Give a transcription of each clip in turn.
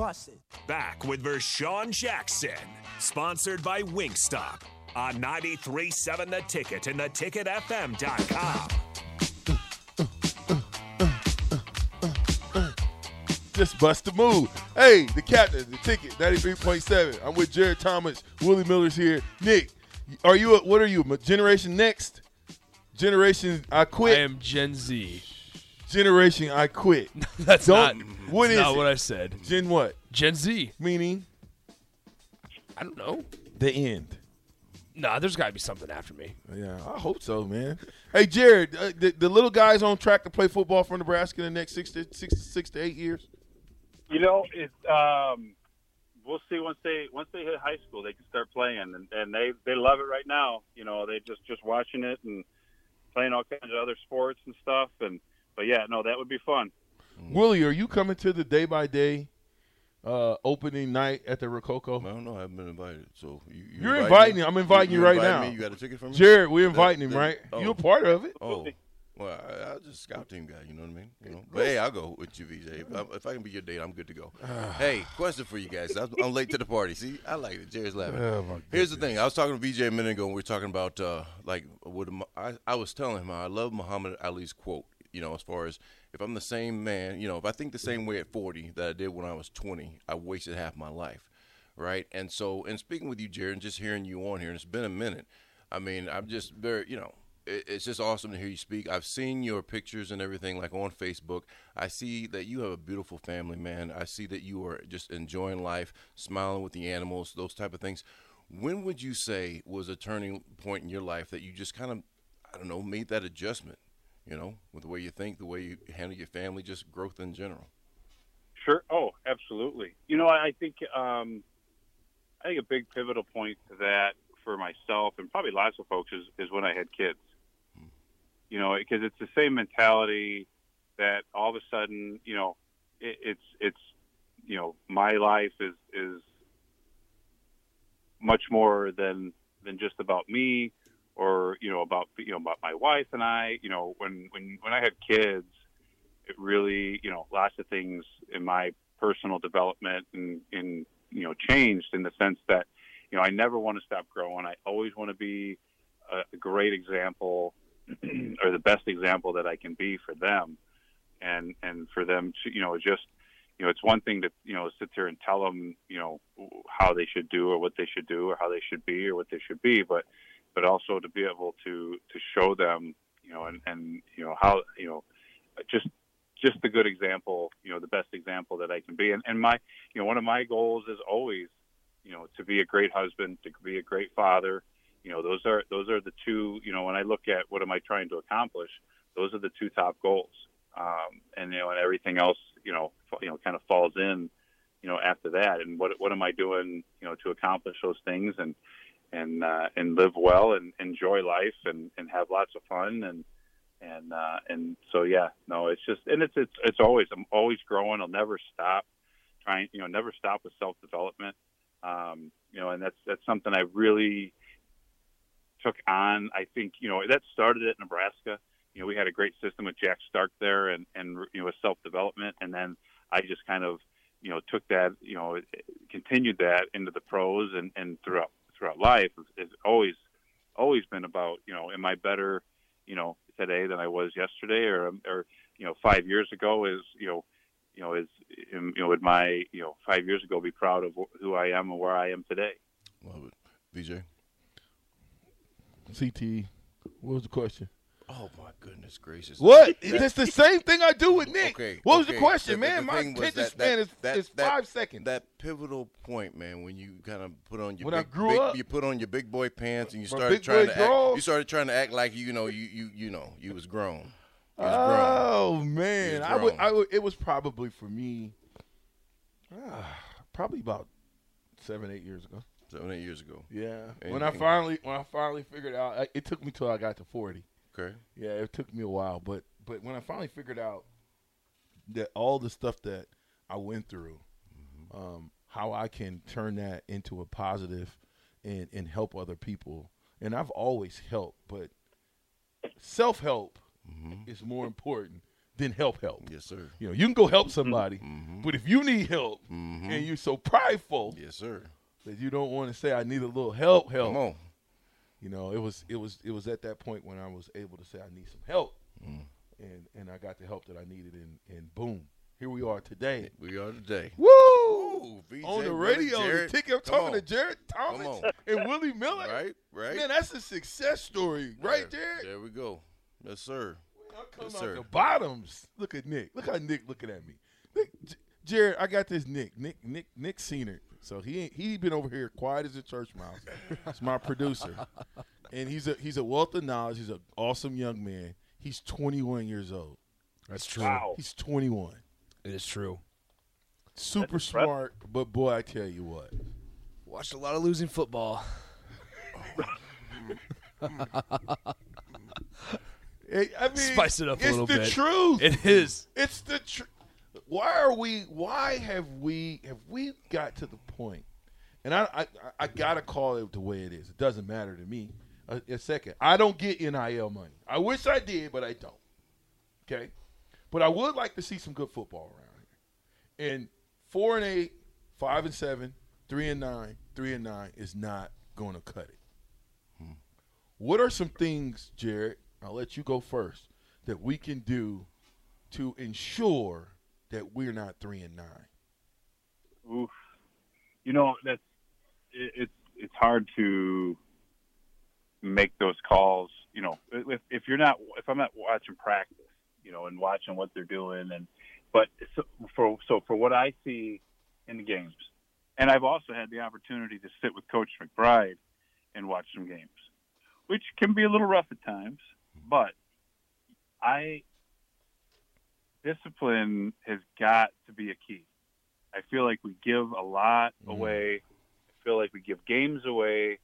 Bust. Back with Vershawn Jackson, sponsored by Wingstop on 93.7 The Ticket and theticketfm.com. Just bust the move. Hey, the captain, the ticket, 93.7. I'm with Jared Tomich. Willie Miller's here. Nick, are you, a, what are you, Generation Next? Generation I quit? I am Gen Z. Generation I quit. That's Don't, not, what that's is not it? what I said. Gen what? Gen Z. Meaning I don't know. the end. Nah, there's got to be something after me. Yeah, I hope so, man. Hey, Jared, uh, the, the little guys on track to play football for Nebraska in the next six to six, six to eight years. You know, it. Um, we'll see once they once they hit high school, they can start playing, and, and they they love it right now. You know, they just just watching it and playing all kinds of other sports and stuff. And but yeah, no, that would be fun. Mm-hmm. Willie, are you coming to the day by day opening night at the Rococo? I don't know. I haven't been invited. So you, you You're invite inviting me? I'm inviting you right inviting now. Me? You got a ticket for me? Jared, we're inviting him, Then- right? oh. You're a part of it. Oh, well, I, I'll just scout team guy. You know what I mean? You know, but hey, I'll go with you, VJ. If, I- if I can be your date, I'm good to go. Ah. hey, question for you guys. I'm, I'm late to the party. See, I like it. Jared's laughing. Oh, Here's the thing. I was talking to VJ a minute ago, and we were talking about uh, like what I, I was telling him. I love Muhammad Ali's quote. You know, as far as if I'm the same man, you know, if I think the same way at 40 that I did when I was 20, I wasted half my life, right? And so, in speaking with you, Jared, and just hearing you on here, and it's been a minute. I mean, I'm just very, you know, it, it's just awesome to hear you speak. I've seen your pictures and everything, like on Facebook. I see that you have a beautiful family, man. I see that you are just enjoying life, smiling with the animals, those type of things. When would you say was a turning point in your life that you just kind of, I don't know, made that adjustment? You know, with the way you think, the way you handle your family, just growth in general. Sure. Oh, absolutely. You know, I think um, I think a big pivotal point to that for myself and probably lots of folks is, is when I had kids. You know, because it's the same mentality that all of a sudden, you know, it, it's it's you know my life is is much more than than just about me or you know about you know about my wife and I. You know, when when when I had kids, it really you know lots of things in my personal development and in you know changed in the sense that you know I never want to stop growing. I always want to be a, great example or the best example that I can be for them, and and for them to you know just you know it's one thing to you know sit there and tell them you know how they should do or what they should do or how they should be or what they should be, but but also to be able to to show them you know and and you know how you know just just the good example you know the best example that I can be and and my you know one of my goals is always you know to be a great husband to be a great father you know those are those are the two you know when I look at what am I trying to accomplish those are the two top goals um, and you know and everything else you know you know kind of falls in you know after that and what what am I doing you know to accomplish those things and and uh, and live well and enjoy life and and have lots of fun and and uh, and so yeah no it's just and it's it's it's always I'm always growing. I'll never stop trying you know never stop with self development um, you know and that's that's something I really took on. I think you know that started at Nebraska. You know we had a great system with Jack Stark there and and you know with self development and then I just kind of you know took that you know continued that into the pros and and throughout throughout life has always always been about you know am I better you know today than I was yesterday or um, or you know 5 years ago is you know you know is um, you know would my you know 5 years ago be proud of who I am and where I am today Love it. VJ? CT, what was the question? Oh, my goodness gracious. What? It's the same thing I do with Nick. Okay. what was okay. the question, The- man? the My was attention that- span that- is, that- is that- five seconds. That pivotal point, man, when you kind of put on your When I big, grew big- up- you put on your big boy pants and you started trying to act, you started trying to act like you know you you you know you was grown. You was Oh man, You're I would. I would. It was probably for me, ah, probably about seven, eight years ago. Seven eight years ago. Yeah, And- when I finally, when I finally figured out, it took me till I got to forty. Okay. Yeah, it took me a while, but but when I finally figured out that all the stuff that I went through, um, how I can turn that into a positive and and help other people, and I've always helped, but self help is more important than help help. Yes, sir. You know, you can go help somebody, but if you need help Mm-hmm. and you're so prideful Yes, sir. that you don't want to say I need a little help, help. Come on. You know, it was it was it was at that point when I was able to say I need some help, Mm. and and I got the help that I needed, and and boom, here we are today. We are today. Woo! Ooh, VJ On the radio, Jared. ticket. I'm talking on. to Jared Tomich and Willie Miller. Right, right. Man, that's a success story, right, there, Jared? There we go. Yes, sir. I'm coming Yes, out sir. the bottoms. Look at Nick. Look how Nick looking at me. J- Jared, I got this Nick. Nick, Nick, Nick Senior. So he ain't he been over here quiet as a church mouse. He's my producer, and he's a he's a wealth of knowledge. He's an awesome young man. He's 21 years old. That's true. Wow. He's 21. It is true. Super That's impressive. smart, but boy, I tell you what, Watched a lot of losing football. Hey, I mean, Spice it up a little bit. it's the truth. It is. It's the truth. Why are we? Why have we? Have we got to the point? And I, I, I gotta call it the way it is. It doesn't matter to me. A, a second, I don't get NIL money. I wish I did, but I don't. Okay, but I would like to see some good football around here. And four and eight, five and seven, three and nine, three and nine is not going to cut it. Hmm. What are some things, Jared? I'll let you go first. That we can do to ensure that we're not three and nine. Oof. You know that's it, it's it's hard to make those calls. You know, if if you're not if I'm not watching practice, you know, and watching what they're doing, and but so for so for what I see in the games, and I've also had the opportunity to sit with Coach McBride and watch some games, which can be a little rough at times, but I discipline has got to be a key. I feel like we give a lot Mhm. away. I feel like we give games away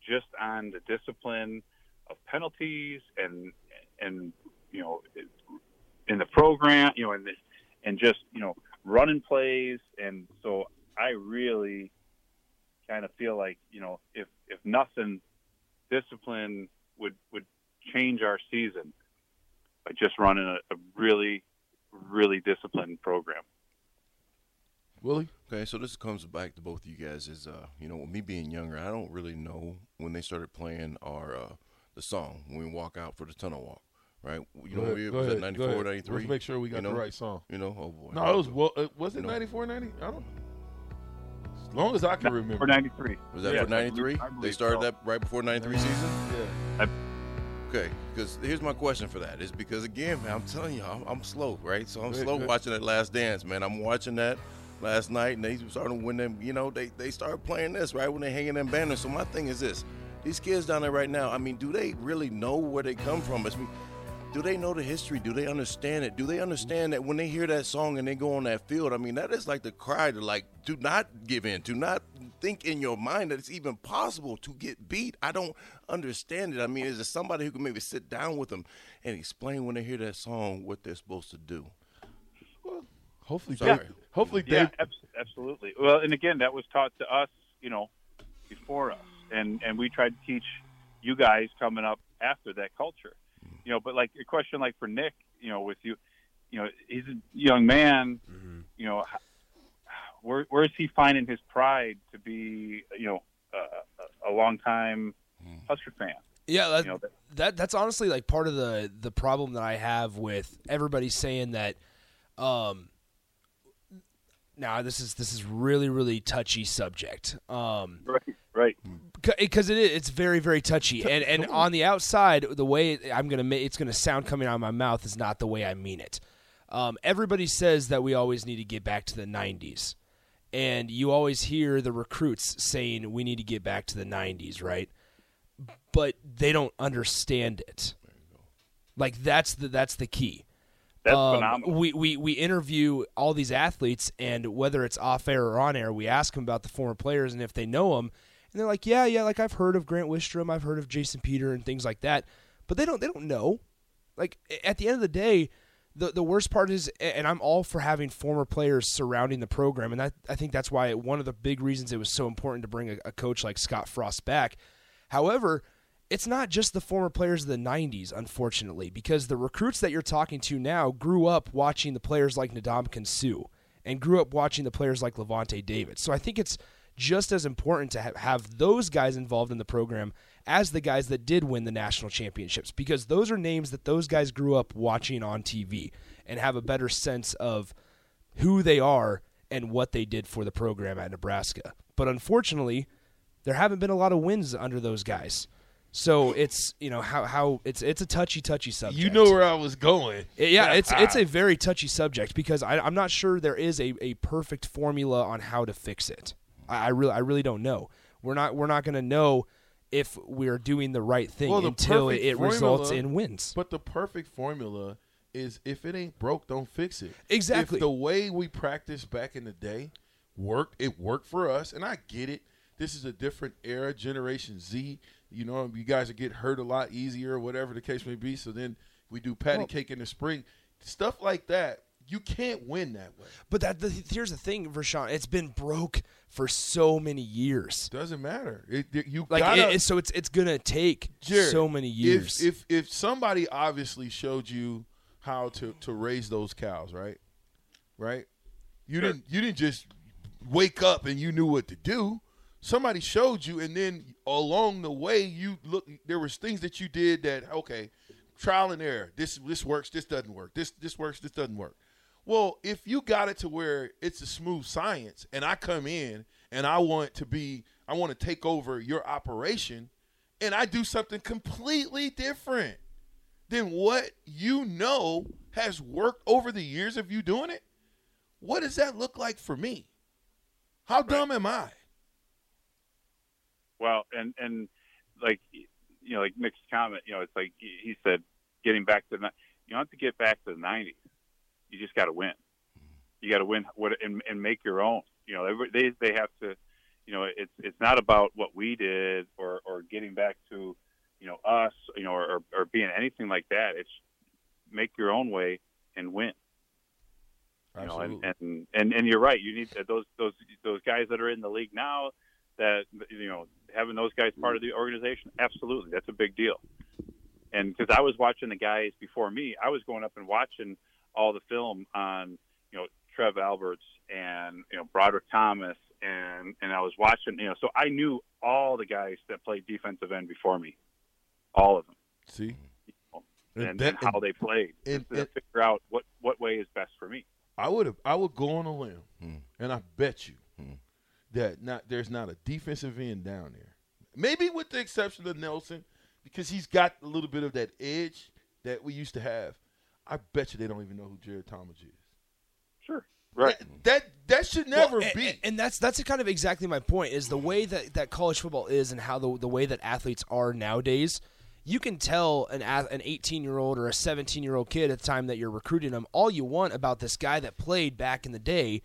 just on the discipline of penalties and and you know in the program, you know, and and just you know running plays. And so I really kind of feel like you know if if nothing, discipline would would change our season by just running a, a really really disciplined program. Willie? Okay, so this comes back to both of you guys. Is uh, you know, with me being younger, I don't really know when they started playing our uh, the song when we walk out for the tunnel walk, right? You know, Go ahead, we, go was ahead, it go 94, ahead. 93? Let's make sure we got you know? the right song. You know, oh boy. No, it was well, was it You know. 94, 90? I don't know. As long as I can remember. For 93. Was that Yeah, for 93? They started so. that right before 93 season? Yeah. Okay, because here's my question for that is because again, man, I'm telling you, I'm, I'm slow, right? So I'm Good, slow good. watching that Last Dance, man. I'm watching that last night, and they started when them, you know, they they started playing this right when they hanging them banners. So my thing is this: these kids down there right now, I mean, do they really know where they come from? It's, do they know the history? Do they understand it? Do they understand that when they hear that song and they go on that field? I mean, that is like the cry to like, do not give in. Do not think in your mind that it's even possible to get beat. I don't understand it. I mean, is there somebody who can maybe sit down with them and explain when they hear that song what they're supposed to do? Well, Hopefully, Sorry. Dave, hopefully, Yeah, Dave. absolutely. Well, and again, that was taught to us, you know, before us, and and we tried to teach you guys coming up after that culture, you know. But like a question like for Nick, you know, with you, you know, he's a young man, mm-hmm. you know, h- where where is he finding his pride to be, you know, uh, a long time Husker fan? Yeah, that, You know, that- that that's honestly like part of the the problem that I have with everybody saying that. Um, now this is this is really really touchy subject. Um, Right, right. because it is it's very very touchy and and on the outside the way i'm gonna it's gonna sound coming out of my mouth is not the way i mean it um, everybody says that we always need to get back to the 90s and you always hear the recruits saying we need to get back to the 90s right but they don't understand it like that's the that's the key That's um, phenomenal. We, we we interview all these athletes, and whether it's off air or on air, we ask them about the former players and if they know them, and they're like, yeah, yeah, like I've heard of Grant Wistrom, I've heard of Jason Peter, and things like that, but they don't they don't know. Like at the end of the day, the the worst part is, and I'm all for having former players surrounding the program, and that, I think that's why one of the big reasons it was so important to bring a, a coach like Scott Frost back. However, it's not just the former players of the 90s, unfortunately, because the recruits that you're talking to now grew up watching the players like Ndamukong Suh and grew up watching the players like Lavonte David. So I think it's just as important to ha- have those guys involved in the program as the guys that did win the national championships because those are names that those guys grew up watching on TV and have a better sense of who they are and what they did for the program at Nebraska. But unfortunately, there haven't been a lot of wins under those guys. So it's you know how how it's it's a touchy touchy subject. You know where I was going. Yeah, it's it's a very touchy subject because I, I'm not sure there is a, a perfect formula on how to fix it. I, I really I really don't know. We're not we're not going to know if we're doing the right thing Well, the until it, it results in wins. But the perfect formula is if it ain't broke, don't fix it. Exactly. If the way we practiced back in the day worked, it worked for us, and I get it. This is a different era, Generation Z. You know, you guys get hurt a lot easier, whatever the case may be. So then we do patty Well- cake in the spring, stuff like that. You can't win that way. But that the, here's the thing, Vershawn. It's been broke for so many years. Doesn't matter. It, it- you Like gotta, it, so it's it's gonna take Jared, so many years. If, if if somebody obviously showed you how to to raise those cows, right? Right? You Sure. didn't you didn't just wake up and you knew what to do. Somebody showed you and then along the way you look there was things that you did that okay, trial and error. This this works, this doesn't work. This this works, this doesn't work. Well, if you got it to where it's a smooth science and I come in and I want to be I want to take over your operation and I do something completely different than what you know has worked over the years of you doing it, what does that look like for me? How dumb am I? Well, and and like you know, like mixed comment. You know, it's like he said, getting back to the you don't have to get back to the '90s. You just got to win. You got to win what and, and make your own. You know, every- they they have to. You know, it's it's not about what we did or or getting back to, you know, us. You know, or or being anything like that. It's make your own way and win. You know, and, and and and you're right. You need those those those guys that are in the league now. That you know, having those guys part of the organization, absolutely, that's a big deal. And because I was watching the guys before me, I was going up and watching all the film on you know Trev Alberts and you know Broderick Thomas, and and I was watching you know, so I knew all the guys that played defensive end before me, all of them, See? and, that- and how they played, and- to and- figure out what what way is best for me. I would have I would go on a limb Hmm. and I bet you Hmm. that not there's not a defensive end down there. Maybe with the exception of Nelson, because he's got a little bit of that edge that we used to have. I bet you they don't even know who Jared Tomich is. Sure, right. That that, that should never Well, a- be. And that's that's kind of exactly my point. Is the way that, that college football is, and how the the way that athletes are nowadays. You can tell an an 18 year old or a 17 year old kid at the time that you're recruiting them all you want about this guy that played back in the day,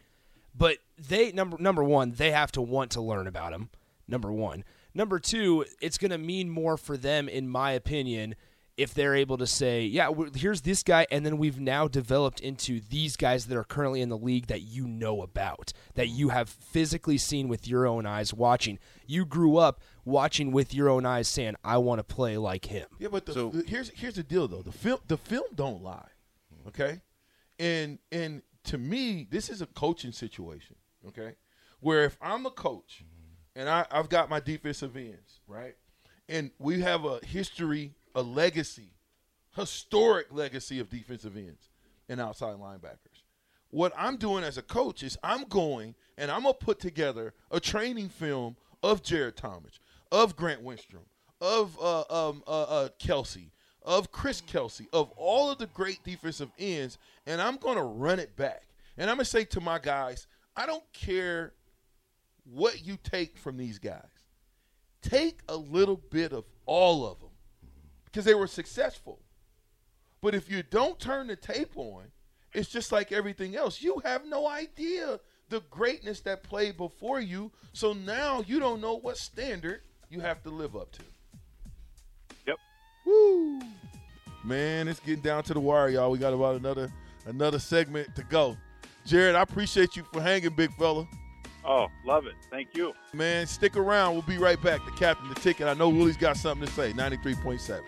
but they number number one they have to want to learn about him. Number one. Number two, it's going to mean more for them, in my opinion, if they're able to say, yeah, here's this guy, and then we've now developed into these guys that are currently in the league that you know about, that you have physically seen with your own eyes watching. You grew up watching with your own eyes saying, I want to play like him. Yeah, but the, So- the- here's here's the deal though. The film the film don't lie. Okay? And and to me, this is a coaching situation, okay? Where if I'm a coach mm-hmm. and I, I've got my defensive ends, right? And we have a history, a legacy, historic legacy of defensive ends and outside linebackers. What I'm doing as a coach is I'm going and I'm gonna put together a training film of Jared Tomich, of Grant Wistrom, of uh, um, uh, uh, Kelsay, of Chris Kelsay, of all of the great defensive ends, and I'm gonna run it back. And I'm gonna say to my guys, I don't care what you take from these guys. Take a little bit of all of them because they were successful. But if you don't turn the tape on, it's just like everything else. You have no idea the greatness that played before you. So now you don't know what standard you have to live up to. Yep. Woo! Man, it's getting down to the wire, y'all. We got about another another segment to go. Jared, I appreciate you for hanging, big fella. Oh, love it. Thank you. Man, stick around. We'll be right back. The captain, the ticket. I know Willie's got something to say. 93.7.